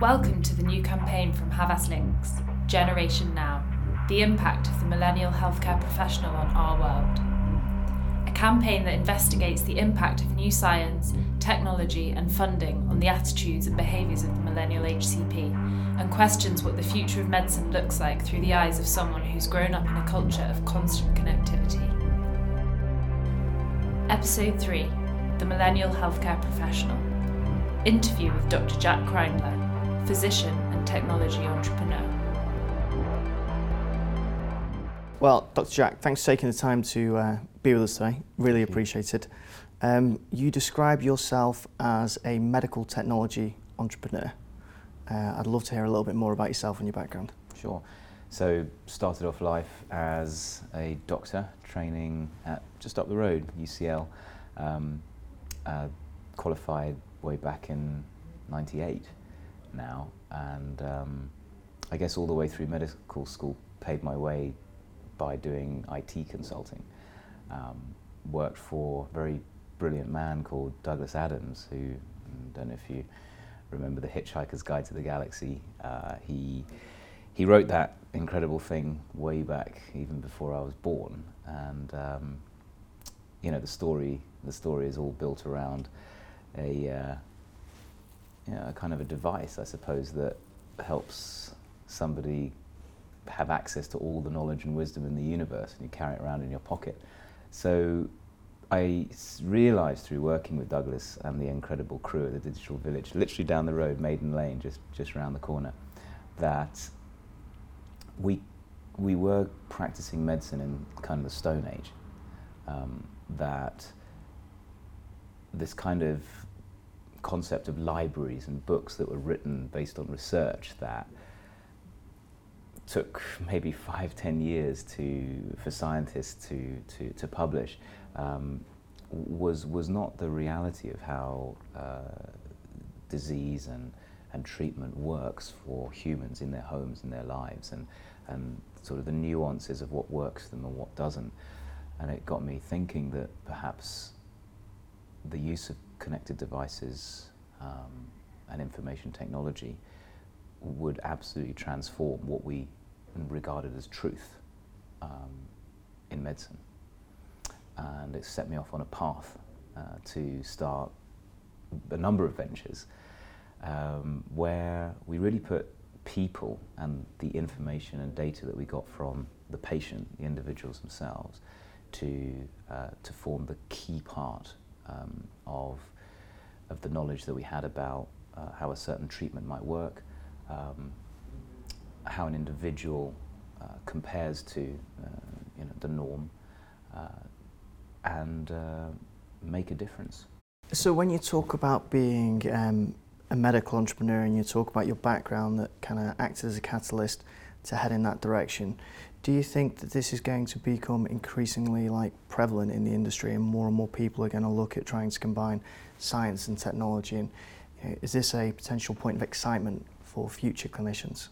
Welcome to the new campaign from Havas Lynx, Generation Now, the impact of the millennial healthcare professional on our world. A campaign that investigates the impact of new science, technology, and funding on the attitudes and behaviours of the millennial HCP, and questions what the future of medicine looks like through the eyes of someone who's grown up in a culture of constant connectivity. Episode 3 The Millennial Healthcare Professional. Interview with Dr. Jack Kreindler, physician and technology entrepreneur. Well, Dr. Jack, thanks for taking the time to uh, be with us today. Really appreciate it. Um, you describe yourself as a medical technology entrepreneur. Uh, I'd love to hear a little bit more about yourself and your background. Sure. So started off life as a doctor, training at just up the road, UCL. Um, uh, qualified way back in '98 now, and um, I guess all the way through medical school paid my way by doing IT consulting. Um, worked for a very brilliant man called Douglas Adams, who I don't know if you remember the Hitchhiker's Guide to the Galaxy. Uh, he he wrote that incredible thing way back, even before I was born, and um, you know the story. The story is all built around a uh, you know, a kind of a device, I suppose, that helps somebody have access to all the knowledge and wisdom in the universe, and you carry it around in your pocket. So I realised through working with Douglas and the incredible crew at the Digital Village, literally down the road, Maiden Lane, just just around the corner, that we we were practicing medicine in kind of the Stone Age. Um, that this kind of concept of libraries and books that were written based on research that took maybe five, ten years to for scientists to to, to publish um, was was not the reality of how uh, disease and and treatment works for humans in their homes and their lives and and sort of the nuances of what works for them and what doesn't. And it got me thinking that perhaps the use of connected devices um, and information technology would absolutely transform what we regarded as truth um, in medicine. And it set me off on a path uh, to start a number of ventures um, where we really put people and the information and data that we got from the patient, the individuals themselves, to, uh, to form the key part um, of, of the knowledge that we had about uh, how a certain treatment might work, um, how an individual uh, compares to uh, you know, the norm, uh, and uh, make a difference. So, when you talk about being um, a medical entrepreneur and you talk about your background that kind of acted as a catalyst to head in that direction, do you think that this is going to become increasingly like prevalent in the industry and more and more people are going to look at trying to combine science and technology? And you know, is this a potential point of excitement for future clinicians?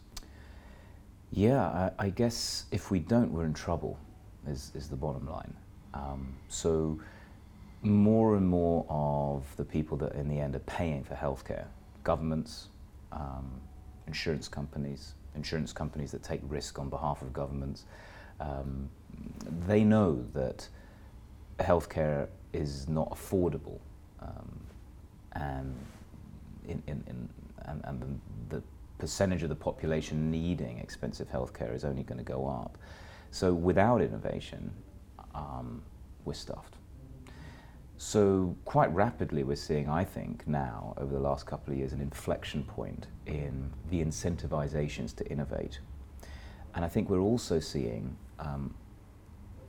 Yeah, I, I guess if we don't, we're in trouble, is, is the bottom line. Um, so, more and more of the people that in the end are paying for healthcare, governments, um, insurance companies, insurance companies that take risk on behalf of governments, um, they know that healthcare is not affordable, um, and in, in, in and, and the, percentage of the population needing expensive healthcare is only going to go up. So without innovation, um, we're stuffed. So quite rapidly, we're seeing, I think, now over the last couple of years, an inflection point in the incentivizations to innovate. And I think we're also seeing um,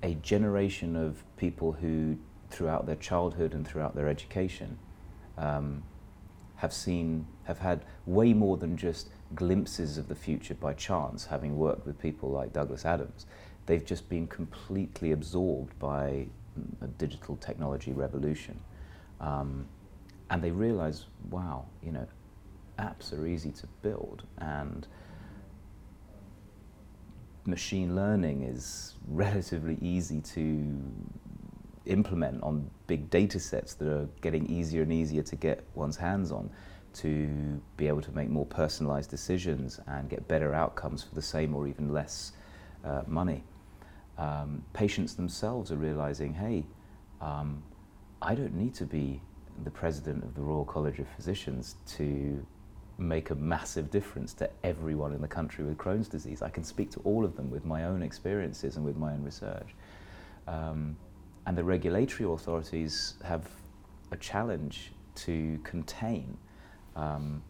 a generation of people who, throughout their childhood and throughout their education, um, have seen, have had way more than just glimpses of the future by chance, having worked with people like Douglas Adams. They've just been completely absorbed by a digital technology revolution. Um, and they realize, wow, you know, apps are easy to build and machine learning is relatively easy to implement on big data sets that are getting easier and easier to get one's hands on to be able to make more personalized decisions and get better outcomes for the same or even less uh, money. Um, patients themselves are realizing, hey, um, I don't need to be the president of the Royal College of Physicians to make a massive difference to everyone in the country with Crohn's disease. I can speak to all of them with my own experiences and with my own research. Um, and the regulatory authorities have a challenge to contain um,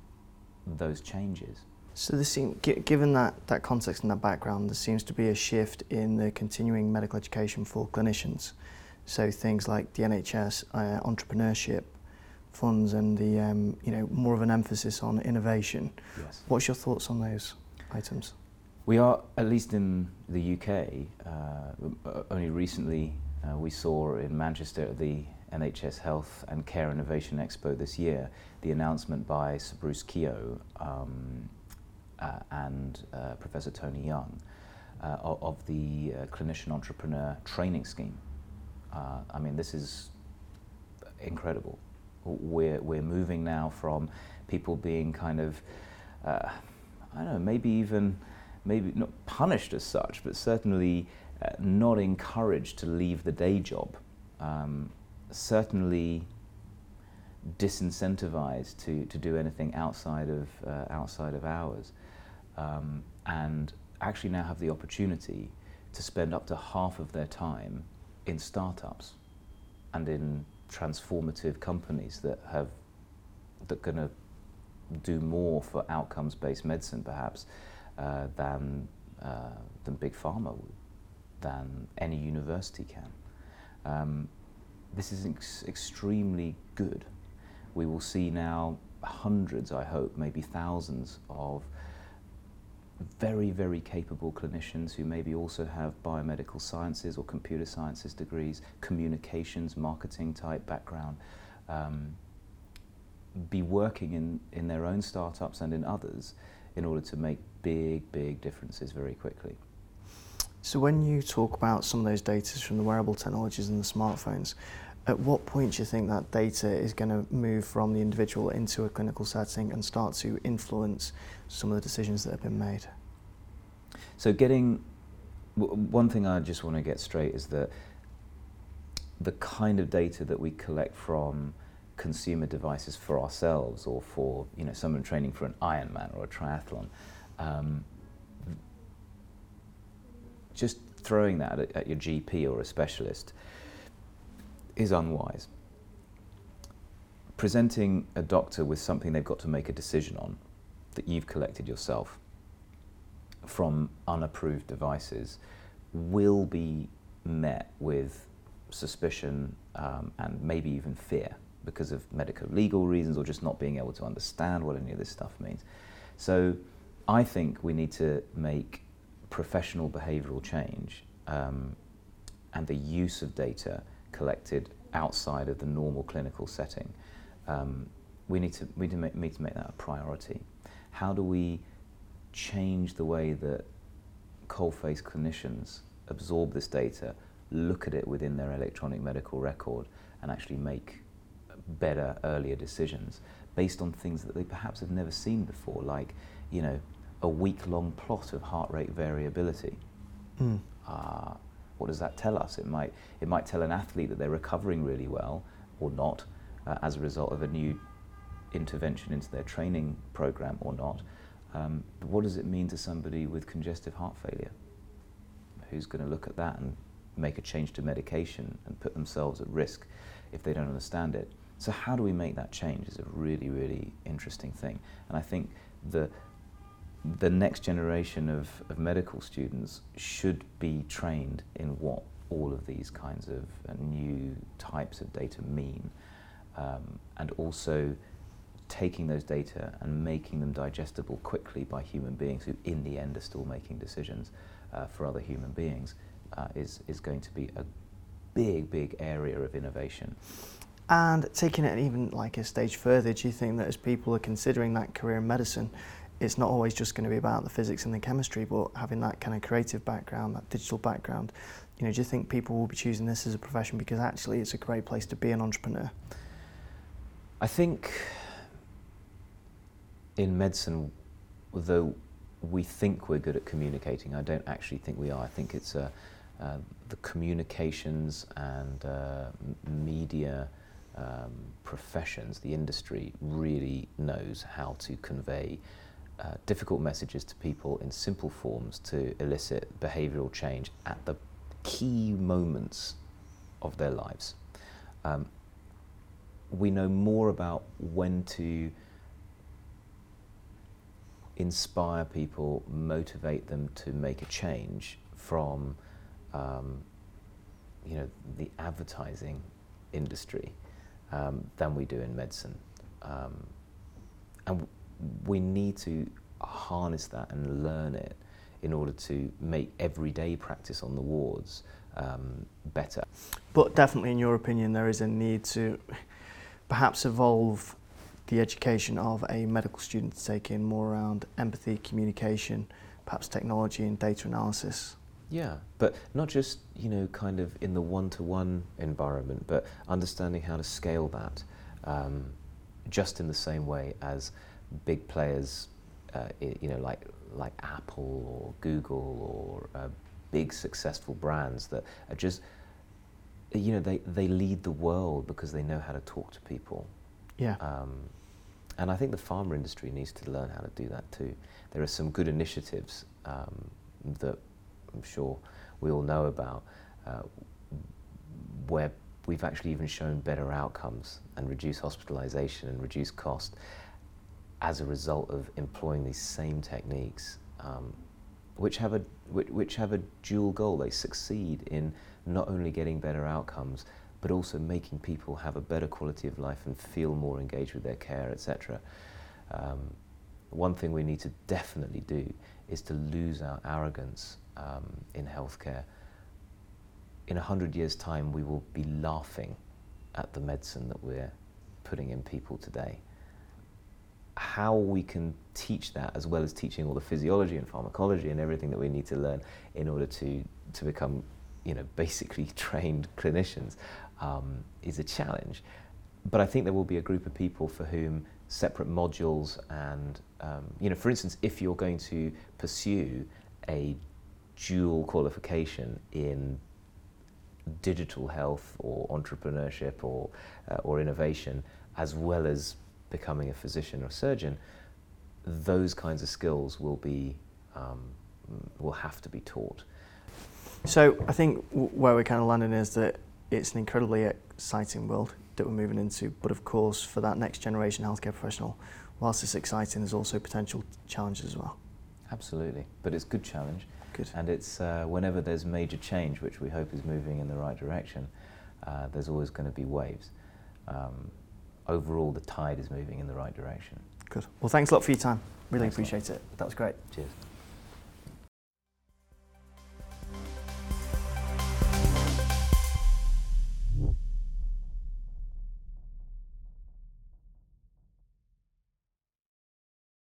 those changes. So, this seem, given that, that context and that background, there seems to be a shift in the continuing medical education for clinicians. So, things like the NHS uh, entrepreneurship funds and the um, you know more of an emphasis on innovation. Yes. What's your thoughts on those items? We are, at least in the UK, uh, only recently uh, we saw in Manchester the NHS Health and Care Innovation Expo this year the announcement by Sir Bruce Keogh um, and uh, Professor Tony Young uh, of, the uh, Clinician Entrepreneur Training Scheme. I mean, this is incredible we're, we're moving now from people being kind of, uh, I don't know, maybe even, maybe not punished as such, but certainly uh, not encouraged to leave the day job. Um, certainly disincentivized to, to do anything outside of, uh, outside of hours. Um, and actually now have the opportunity to spend up to half of their time in startups and in transformative companies that have that going to do more for outcomes-based medicine, perhaps, uh, than uh, than big pharma, than any university can. Um, this is ex- extremely good. We will see now hundreds, I hope, maybe thousands of very, very capable clinicians who maybe also have biomedical sciences or computer sciences degrees, communications, marketing type background, um, be working in, in their own startups and in others in order to make big, big differences very quickly. So, when you talk about some of those data from the wearable technologies and the smartphones, at what point do you think that data is going to move from the individual into a clinical setting and start to influence some of the decisions that have been made? So, getting one thing I just want to get straight is that the kind of data that we collect from consumer devices for ourselves or for you know someone training for an Ironman or a triathlon, um, just throwing that at, at your GP or a specialist is unwise. Presenting a doctor with something they've got to make a decision on that you've collected yourself from unapproved devices will be met with suspicion um, and maybe even fear because of medical legal reasons or just not being able to understand what any of this stuff means. So I think we need to make professional behavioral change um, and the use of data collected outside of the normal clinical setting. Um, we need to, we need to, make, need to make that a priority. How do we change the way that coal-face clinicians absorb this data, look at it within their electronic medical record, and actually make better, earlier decisions based on things that they perhaps have never seen before, like, you know, a week-long plot of heart rate variability. Mm. Uh, what does that tell us? It might, it might tell an athlete that they're recovering really well or not uh, as a result of a new intervention into their training program or not. Um, but what does it mean to somebody with congestive heart failure? Who's going to look at that and make a change to medication and put themselves at risk if they don't understand it? So, how do we make that change is a really, really interesting thing. And I think the, the next generation of, of medical students should be trained in what all of these kinds of uh, new types of data mean. Um, and also taking those data and making them digestible quickly by human beings who in the end are still making decisions uh, for other human beings uh, is, is going to be a big, big area of innovation. And taking it even like a stage further, do you think that as people are considering that career in medicine, it's not always just going to be about the physics and the chemistry, but having that kind of creative background, that digital background. You know, do you think people will be choosing this as a profession because actually it's a great place to be an entrepreneur? I think in medicine, although we think we're good at communicating, I don't actually think we are. I think it's uh, uh, the communications and uh, media um, professions, the industry really knows how to convey uh, difficult messages to people in simple forms to elicit behavioural change at the key moments of their lives. Um, we know more about when to inspire people, motivate them to make a change from, um, you know, the advertising industry um, than we do in medicine. Um, and we need to harness that and learn it in order to make everyday practice on the wards um, better. But definitely, in your opinion, there is a need to perhaps evolve the education of a medical student to take in more around empathy, communication, perhaps technology and data analysis. Yeah, but not just, you know, kind of in the one-to-one environment, but understanding how to scale that um, just in the same way as big players, uh, you know, like, like Apple or Google or uh, big successful brands that are just, you know, they, they lead the world because they know how to talk to people. Yeah. Um, and I think the pharma industry needs to learn how to do that too. There are some good initiatives um, that I'm sure we all know about uh, where we've actually even shown better outcomes and reduce hospitalization and reduce cost as a result of employing these same techniques, um, which, have a, which, which have a dual goal. They succeed in not only getting better outcomes, but also making people have a better quality of life and feel more engaged with their care, etc. Um, one thing we need to definitely do is to lose our arrogance um, in healthcare. In a hundred years' time, we will be laughing at the medicine that we're putting in people today. How we can teach that, as well as teaching all the physiology and pharmacology and everything that we need to learn in order to, to become you know, basically trained clinicians, um, is a challenge. But I think there will be a group of people for whom separate modules and, um, you know, for instance, if you're going to pursue a dual qualification in digital health or entrepreneurship or, uh, or innovation, as well as becoming a physician or surgeon, those kinds of skills will be um, will have to be taught. So I think where we're kind of landing is that it's an incredibly exciting world that we're moving into. But of course, for that next generation healthcare professional, whilst it's exciting, there's also potential challenges as well. Absolutely, but it's good challenge. Good. And it's uh, whenever there's major change, which we hope is moving in the right direction, uh, there's always going to be waves. Um, overall, the tide is moving in the right direction. Good. Well, thanks a lot for your time. Really Thanks appreciate it. That was great. Cheers.